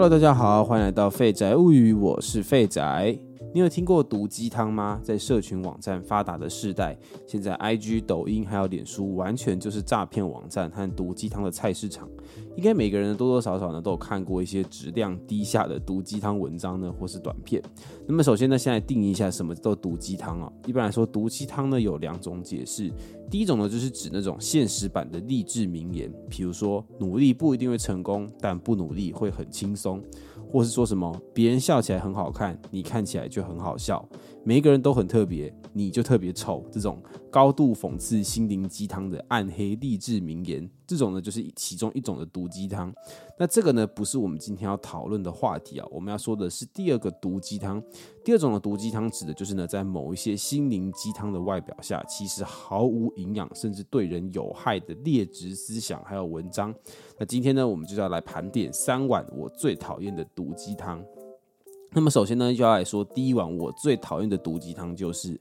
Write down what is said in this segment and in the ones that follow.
Hello，大家好，欢迎来到废宅物语，我是废宅。你有听过毒鸡汤吗？在社群网站发达的时代，现在 IG、抖音还有脸书，完全就是诈骗网站和毒鸡汤的菜市场。应该每个人多多少少呢都有看过一些质量低下的毒鸡汤文章呢，或是短片。那么首先呢，现在定义一下什么叫毒鸡汤啊？一般来说，毒鸡汤呢有两种解释。第一种呢，就是指那种现实版的励志名言，比如说努力不一定会成功，但不努力会很轻松。或是说什么别人笑起来很好看，你看起来就很好笑，每一个人都很特别，你就特别丑，这种高度讽刺心灵鸡汤的暗黑励志名言。这种呢，就是其中一种的毒鸡汤。那这个呢，不是我们今天要讨论的话题啊。我们要说的是第二个毒鸡汤。第二种的毒鸡汤指的就是呢，在某一些心灵鸡汤的外表下，其实毫无营养，甚至对人有害的劣质思想还有文章。那今天呢，我们就要来盘点三碗我最讨厌的毒鸡汤。那么首先呢，就要来说第一碗我最讨厌的毒鸡汤，就是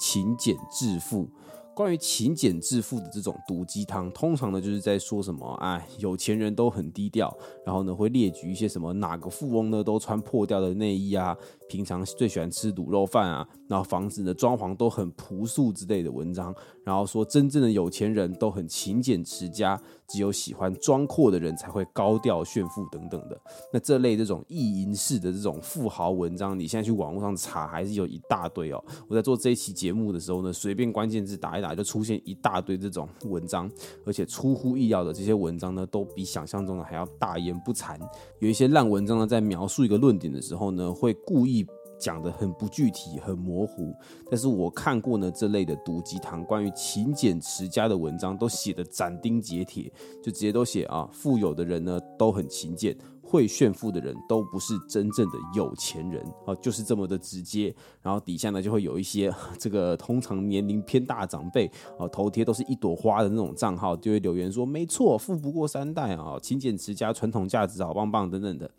勤俭致富。关于勤俭致富的这种毒鸡汤，通常呢就是在说什么，哎，有钱人都很低调，然后呢会列举一些什么哪个富翁呢都穿破掉的内衣啊，平常最喜欢吃卤肉饭啊，然后房子的装潢都很朴素之类的文章，然后说真正的有钱人都很勤俭持家。只有喜欢装阔的人才会高调炫富等等的，那这类这种意淫式的这种富豪文章，你现在去网络上查还是有一大堆哦。我在做这一期节目的时候呢，随便关键字打一打，就出现一大堆这种文章，而且出乎意料的这些文章呢，都比想象中的还要大言不惭。有一些烂文章呢，在描述一个论点的时候呢，会故意。讲的很不具体，很模糊。但是我看过呢这类的毒鸡汤，关于勤俭持家的文章，都写的斩钉截铁，就直接都写啊，富有的人呢都很勤俭，会炫富的人都不是真正的有钱人啊，就是这么的直接。然后底下呢就会有一些这个通常年龄偏大长辈啊，头贴都是一朵花的那种账号，就会留言说，没错，富不过三代啊，勤俭持家，传统价值好棒棒等等的。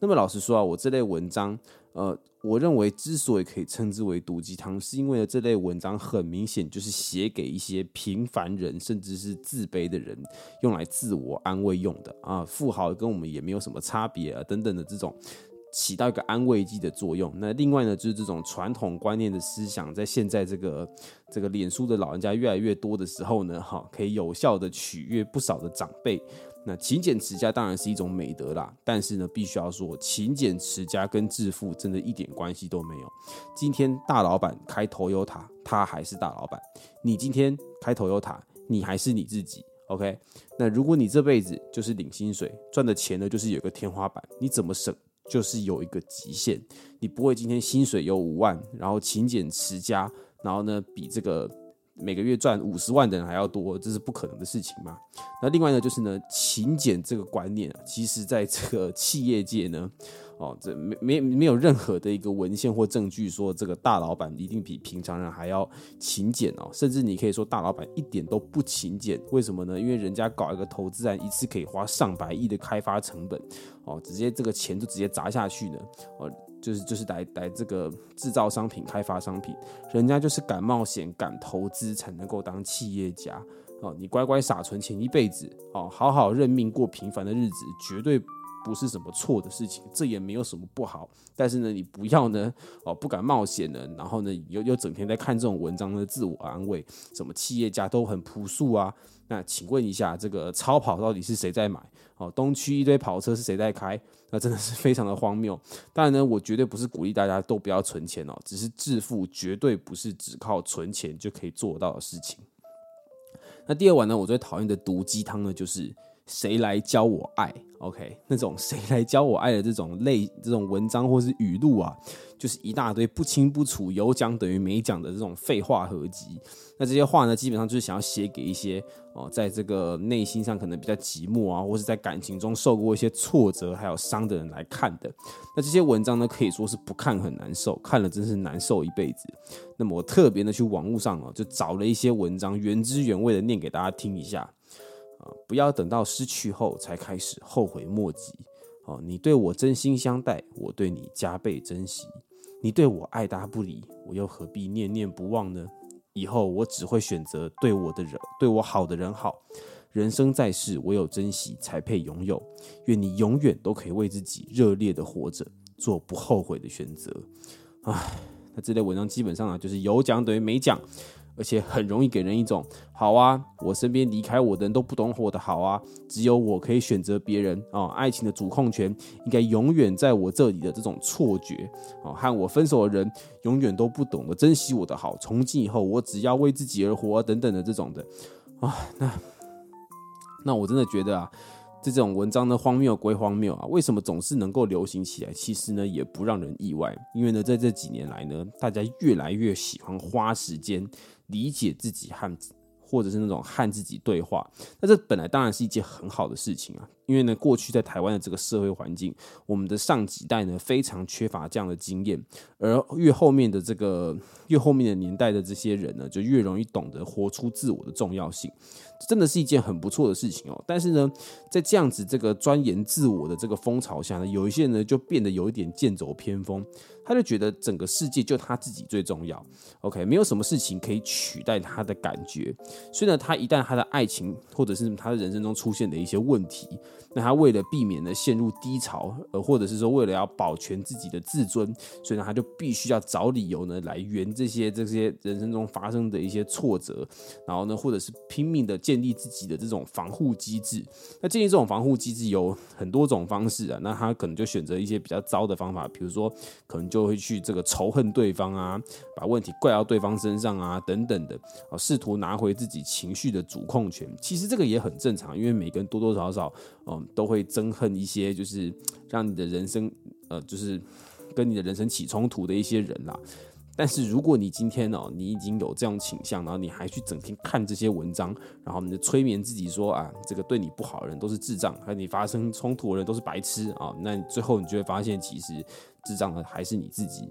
那么老实说啊，我这类文章，呃，我认为之所以可以称之为毒鸡汤，是因为呢这类文章很明显就是写给一些平凡人，甚至是自卑的人，用来自我安慰用的啊。富豪跟我们也没有什么差别啊，等等的这种起到一个安慰剂的作用。那另外呢，就是这种传统观念的思想，在现在这个这个脸书的老人家越来越多的时候呢，哈，可以有效的取悦不少的长辈。那勤俭持家当然是一种美德啦，但是呢，必须要说，勤俭持家跟致富真的一点关系都没有。今天大老板开头有塔，他还是大老板；你今天开头有塔，你还是你自己。OK，那如果你这辈子就是领薪水，赚的钱呢就是有个天花板，你怎么省就是有一个极限。你不会今天薪水有五万，然后勤俭持家，然后呢比这个。每个月赚五十万的人还要多，这是不可能的事情嘛？那另外呢，就是呢，勤俭这个观念啊，其实在这个企业界呢，哦，这没没没有任何的一个文献或证据说这个大老板一定比平常人还要勤俭哦，甚至你可以说大老板一点都不勤俭，为什么呢？因为人家搞一个投资案，一次可以花上百亿的开发成本，哦，直接这个钱就直接砸下去呢，哦。就是就是来来这个制造商品、开发商品，人家就是敢冒险、敢投资才能够当企业家哦。你乖乖傻存钱一辈子哦，好好认命过平凡的日子，绝对不是什么错的事情，这也没有什么不好。但是呢，你不要呢哦，不敢冒险呢，然后呢又又整天在看这种文章的自我安慰，什么企业家都很朴素啊。那请问一下，这个超跑到底是谁在买？哦，东区一堆跑车是谁在开？那真的是非常的荒谬。当然呢，我绝对不是鼓励大家都不要存钱哦，只是致富绝对不是只靠存钱就可以做到的事情。那第二碗呢，我最讨厌的毒鸡汤呢，就是谁来教我爱？OK，那种 谁来教我爱的这种类这种文章或是语录啊。就是一大堆不清不楚、有讲等于没讲的这种废话合集。那这些话呢，基本上就是想要写给一些哦，在这个内心上可能比较寂寞啊，或是在感情中受过一些挫折还有伤的人来看的。那这些文章呢，可以说是不看很难受，看了真是难受一辈子。那么我特别的去网络上哦，就找了一些文章，原汁原味的念给大家听一下不要等到失去后才开始后悔莫及哦。你对我真心相待，我对你加倍珍惜。你对我爱答不理，我又何必念念不忘呢？以后我只会选择对我的人、对我好的人好。人生在世，唯有珍惜才配拥有。愿你永远都可以为自己热烈的活着，做不后悔的选择。唉，那这类文章基本上啊，就是有讲等于没讲。而且很容易给人一种好啊，我身边离开我的人都不懂我的好啊，只有我可以选择别人啊，爱情的主控权应该永远在我这里的这种错觉啊，和我分手的人永远都不懂得珍惜我的好，从今以后我只要为自己而活等等的这种的啊，那那我真的觉得啊。这种文章呢，荒谬归荒谬啊，为什么总是能够流行起来？其实呢，也不让人意外，因为呢，在这几年来呢，大家越来越喜欢花时间理解自己和。或者是那种和自己对话，那这本来当然是一件很好的事情啊，因为呢，过去在台湾的这个社会环境，我们的上几代呢非常缺乏这样的经验，而越后面的这个越后面的年代的这些人呢，就越容易懂得活出自我的重要性，真的是一件很不错的事情哦。但是呢，在这样子这个钻研自我的这个风潮下呢，有一些人呢就变得有一点剑走偏锋。他就觉得整个世界就他自己最重要，OK，没有什么事情可以取代他的感觉。所以呢，他一旦他的爱情或者是他的人生中出现的一些问题，他为了避免呢陷入低潮，呃，或者是说为了要保全自己的自尊，所以呢，他就必须要找理由呢来圆这些这些人生中发生的一些挫折，然后呢，或者是拼命的建立自己的这种防护机制。那建立这种防护机制有很多种方式啊，那他可能就选择一些比较糟的方法，比如说可能就。就会去这个仇恨对方啊，把问题怪到对方身上啊，等等的啊，试图拿回自己情绪的主控权。其实这个也很正常，因为每个人多多少少，嗯，都会憎恨一些就是 让你的人生，呃，就是跟你的人生起冲突的一些人啦。但是如果你今天哦，你已经有这样倾向，然后你还去整天看这些文章，然后你就催眠自己说啊，这个对你不好的人都是智障，和你发生冲突的人都是白痴啊，那最后你就会发现，其实智障的还是你自己。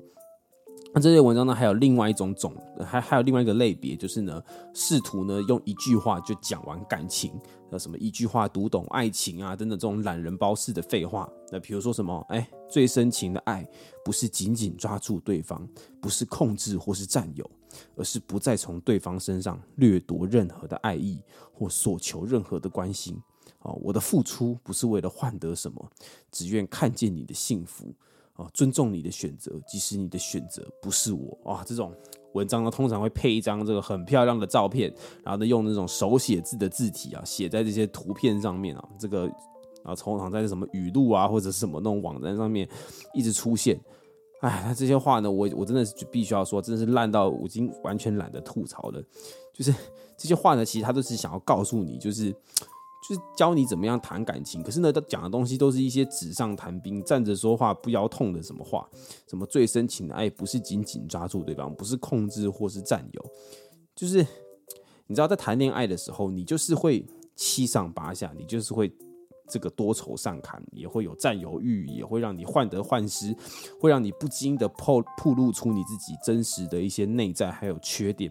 那这些文章呢，还有另外一种种，还还有另外一个类别，就是呢，试图呢用一句话就讲完感情，那什么一句话读懂爱情啊，等等这种懒人包式的废话。那比如说什么，哎，最深情的爱不是紧紧抓住对方，不是控制或是占有，而是不再从对方身上掠夺任何的爱意或索求任何的关心。哦，我的付出不是为了换得什么，只愿看见你的幸福。哦，尊重你的选择，即使你的选择不是我啊。这种文章呢，通常会配一张这个很漂亮的照片，然后呢，用那种手写字的字体啊，写在这些图片上面啊。这个啊，通常在什么语录啊，或者是什么那种网站上面一直出现。哎，那这些话呢，我我真的是必须要说，真的是烂到我已经完全懒得吐槽了。就是这些话呢，其实他都是想要告诉你，就是。就是教你怎么样谈感情，可是呢，他讲的东西都是一些纸上谈兵、站着说话不腰痛的什么话，什么最深情的爱不是紧紧抓住对方，不是控制或是占有，就是你知道，在谈恋爱的时候，你就是会七上八下，你就是会这个多愁善感，也会有占有欲，也会让你患得患失，会让你不经的破暴露出你自己真实的一些内在还有缺点，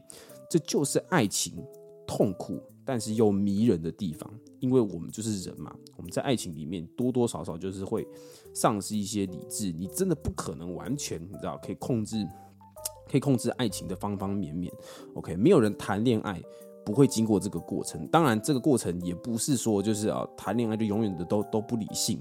这就是爱情痛苦。但是又迷人的地方，因为我们就是人嘛，我们在爱情里面多多少少就是会丧失一些理智。你真的不可能完全，你知道，可以控制，可以控制爱情的方方面面。OK，没有人谈恋爱不会经过这个过程。当然，这个过程也不是说就是啊，谈恋爱就永远的都都不理性。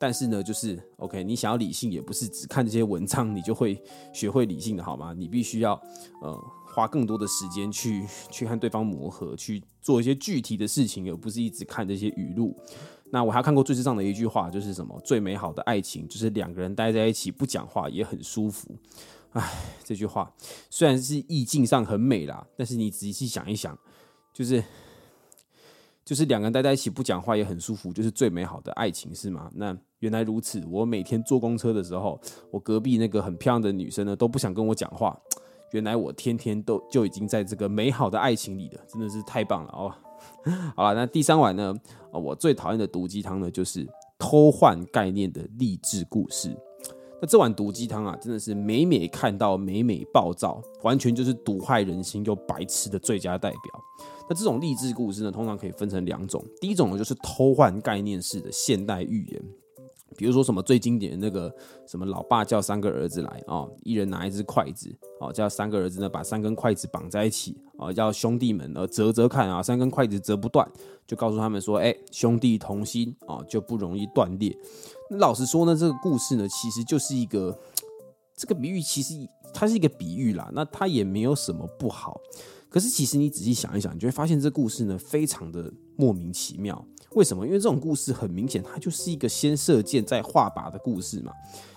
但是呢，就是 OK，你想要理性，也不是只看这些文章你就会学会理性的，好吗？你必须要呃。花更多的时间去去和对方磨合，去做一些具体的事情，而不是一直看这些语录。那我还看过最智障的一句话，就是什么最美好的爱情就是两个人待在一起不讲话也很舒服。唉，这句话虽然是意境上很美啦，但是你仔细想一想，就是就是两个人待在一起不讲话也很舒服，就是最美好的爱情是吗？那原来如此。我每天坐公车的时候，我隔壁那个很漂亮的女生呢都不想跟我讲话。原来我天天都就已经在这个美好的爱情里了，真的是太棒了哦！好了，那第三碗呢？我最讨厌的毒鸡汤呢，就是偷换概念的励志故事。那这碗毒鸡汤啊，真的是每每看到每每暴躁，完全就是毒害人心又白痴的最佳代表。那这种励志故事呢，通常可以分成两种，第一种呢就是偷换概念式的现代寓言。比如说什么最经典的那个什么，老爸叫三个儿子来哦，一人拿一只筷子哦，叫三个儿子呢把三根筷子绑在一起哦，叫兄弟们呃折折看啊，三根筷子折不断，就告诉他们说，哎，兄弟同心哦，就不容易断裂。那老实说呢，这个故事呢，其实就是一个这个比喻，其实它是一个比喻啦，那它也没有什么不好。可是其实你仔细想一想，你就会发现这故事呢，非常的莫名其妙。为什么？因为这种故事很明显，它就是一个先射箭再画靶的故事嘛。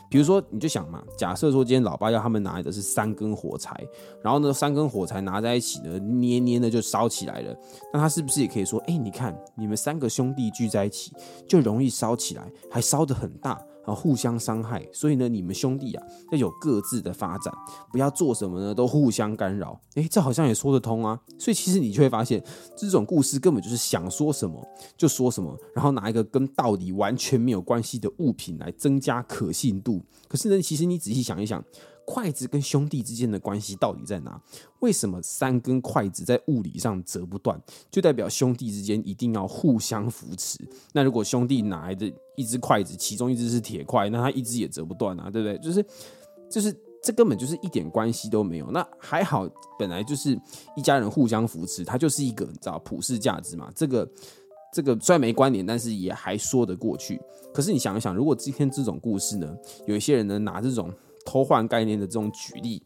比如说，你就想嘛，假设说今天老爸要他们拿的是三根火柴，然后呢，三根火柴拿在一起呢，捏捏的就烧起来了。那他是不是也可以说，哎，你看你们三个兄弟聚在一起，就容易烧起来，还烧得很大。啊，互相伤害，所以呢，你们兄弟啊要有各自的发展，不要做什么呢都互相干扰。诶，这好像也说得通啊。所以其实你就会发现，这种故事根本就是想说什么就说什么，然后拿一个跟道理完全没有关系的物品来增加可信度。可是呢，其实你仔细想一想。筷子跟兄弟之间的关系到底在哪？为什么三根筷子在物理上折不断，就代表兄弟之间一定要互相扶持？那如果兄弟拿来的一只筷子，其中一只是铁块，那他一只也折不断啊，对不对？就是就是这根本就是一点关系都没有。那还好，本来就是一家人互相扶持，它就是一个你知道普世价值嘛。这个这个虽然没关联，但是也还说得过去。可是你想一想，如果今天这种故事呢，有一些人呢拿这种。偷换概念的这种举例，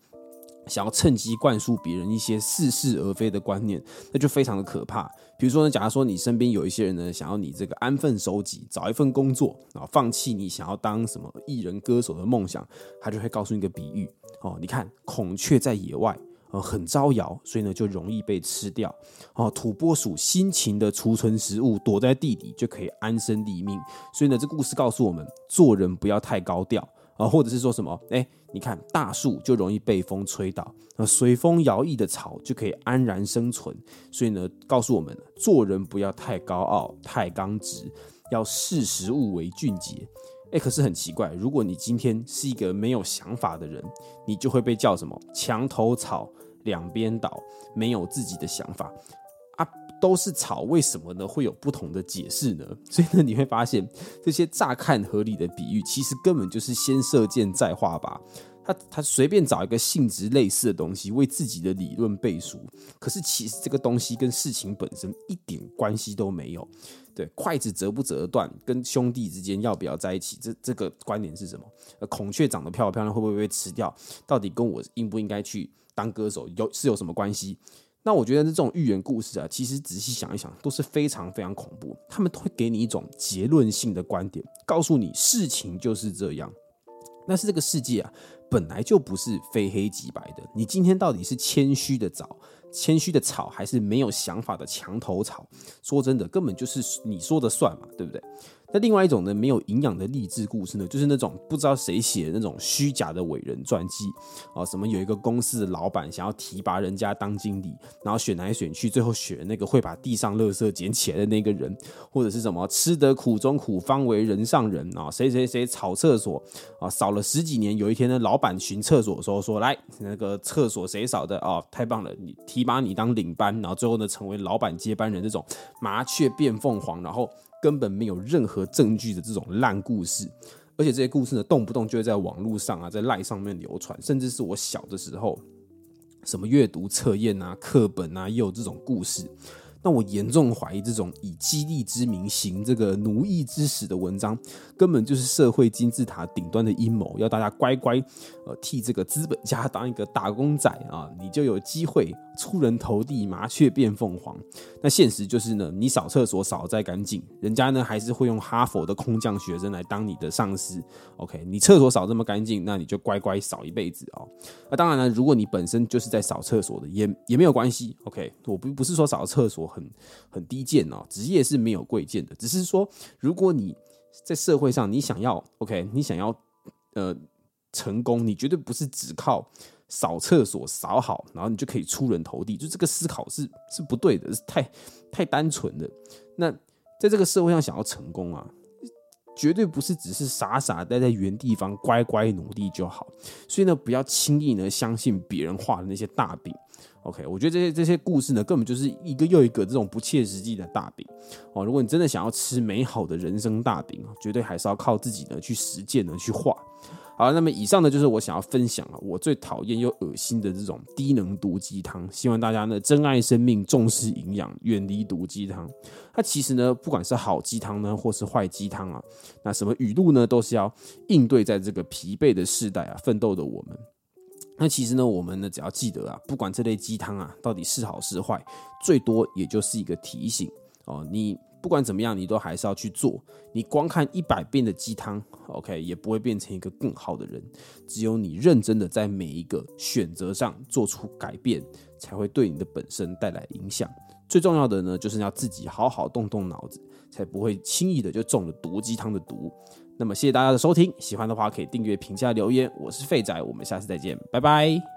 想要趁机灌输别人一些似是而非的观念，那就非常的可怕。比如说呢，假如说你身边有一些人呢，想要你这个安分守己，找一份工作啊，放弃你想要当什么艺人歌手的梦想，他就会告诉你一个比喻哦，你看孔雀在野外呃很招摇，所以呢就容易被吃掉哦。土拨鼠辛勤的储存食物，躲在地底就可以安身立命。所以呢，这故事告诉我们，做人不要太高调。啊，或者是说什么？哎，你看大树就容易被风吹倒，那随风摇曳的草就可以安然生存。所以呢，告诉我们做人不要太高傲、太刚直，要视时务为俊杰。哎，可是很奇怪，如果你今天是一个没有想法的人，你就会被叫什么？墙头草，两边倒，没有自己的想法。都是草，为什么呢？会有不同的解释呢？所以呢，你会发现这些乍看合理的比喻，其实根本就是先射箭再画靶。他他随便找一个性质类似的东西，为自己的理论背书。可是其实这个东西跟事情本身一点关系都没有。对，筷子折不折断，跟兄弟之间要不要在一起，这这个观点是什么？呃，孔雀长得漂不漂亮，会不会被吃掉？到底跟我应不应该去当歌手有是有什么关系？那我觉得这种寓言故事啊，其实仔细想一想，都是非常非常恐怖。他们会给你一种结论性的观点，告诉你事情就是这样。但是这个世界啊，本来就不是非黑即白的。你今天到底是谦虚的早？谦虚的草，还是没有想法的墙头草？说真的，根本就是你说的算嘛，对不对？那另外一种呢，没有营养的励志故事呢，就是那种不知道谁写的那种虚假的伟人传记啊，什么有一个公司的老板想要提拔人家当经理，然后选来选去，最后选那个会把地上垃圾捡起来的那个人，或者是什么吃得苦中苦，方为人上人啊，谁谁谁扫厕所啊，扫了十几年，有一天呢，老板巡厕所的时候说，来那个厕所谁扫的啊？太棒了，你提拔你当领班，然后最后呢，成为老板接班人，这种麻雀变凤凰，然后。根本没有任何证据的这种烂故事，而且这些故事呢，动不动就会在网络上啊，在赖上面流传，甚至是我小的时候，什么阅读测验啊、课本啊，也有这种故事。那我严重怀疑，这种以激励之名行这个奴役之实的文章，根本就是社会金字塔顶端的阴谋，要大家乖乖呃替这个资本家当一个打工仔啊，你就有机会出人头地，麻雀变凤凰。那现实就是呢，你扫厕所扫再干净，人家呢还是会用哈佛的空降学生来当你的上司。OK，你厕所扫这么干净，那你就乖乖扫一辈子哦。那当然了，如果你本身就是在扫厕所的，也也没有关系。OK，我不不是说扫厕所。很很低贱哦，职业是没有贵贱的，只是说，如果你在社会上，你想要 OK，你想要呃成功，你绝对不是只靠扫厕所扫好，然后你就可以出人头地，就这个思考是是不对的，是太太单纯的。那在这个社会上想要成功啊，绝对不是只是傻傻待在原地方乖乖努力就好。所以呢，不要轻易呢相信别人画的那些大饼。OK，我觉得这些这些故事呢，根本就是一个又一个这种不切实际的大饼哦。如果你真的想要吃美好的人生大饼绝对还是要靠自己呢去实践呢去画。好，那么以上呢就是我想要分享啊，我最讨厌又恶心的这种低能毒鸡汤。希望大家呢珍爱生命，重视营养，远离毒鸡汤。那其实呢，不管是好鸡汤呢，或是坏鸡汤啊，那什么语录呢，都是要应对在这个疲惫的世代啊，奋斗的我们。那其实呢，我们呢只要记得啊，不管这类鸡汤啊到底是好是坏，最多也就是一个提醒哦，你。不管怎么样，你都还是要去做。你光看一百遍的鸡汤，OK，也不会变成一个更好的人。只有你认真的在每一个选择上做出改变，才会对你的本身带来影响。最重要的呢，就是要自己好好动动脑子，才不会轻易的就中了毒鸡汤的毒。那么，谢谢大家的收听，喜欢的话可以订阅、评价、留言。我是废仔，我们下次再见，拜拜。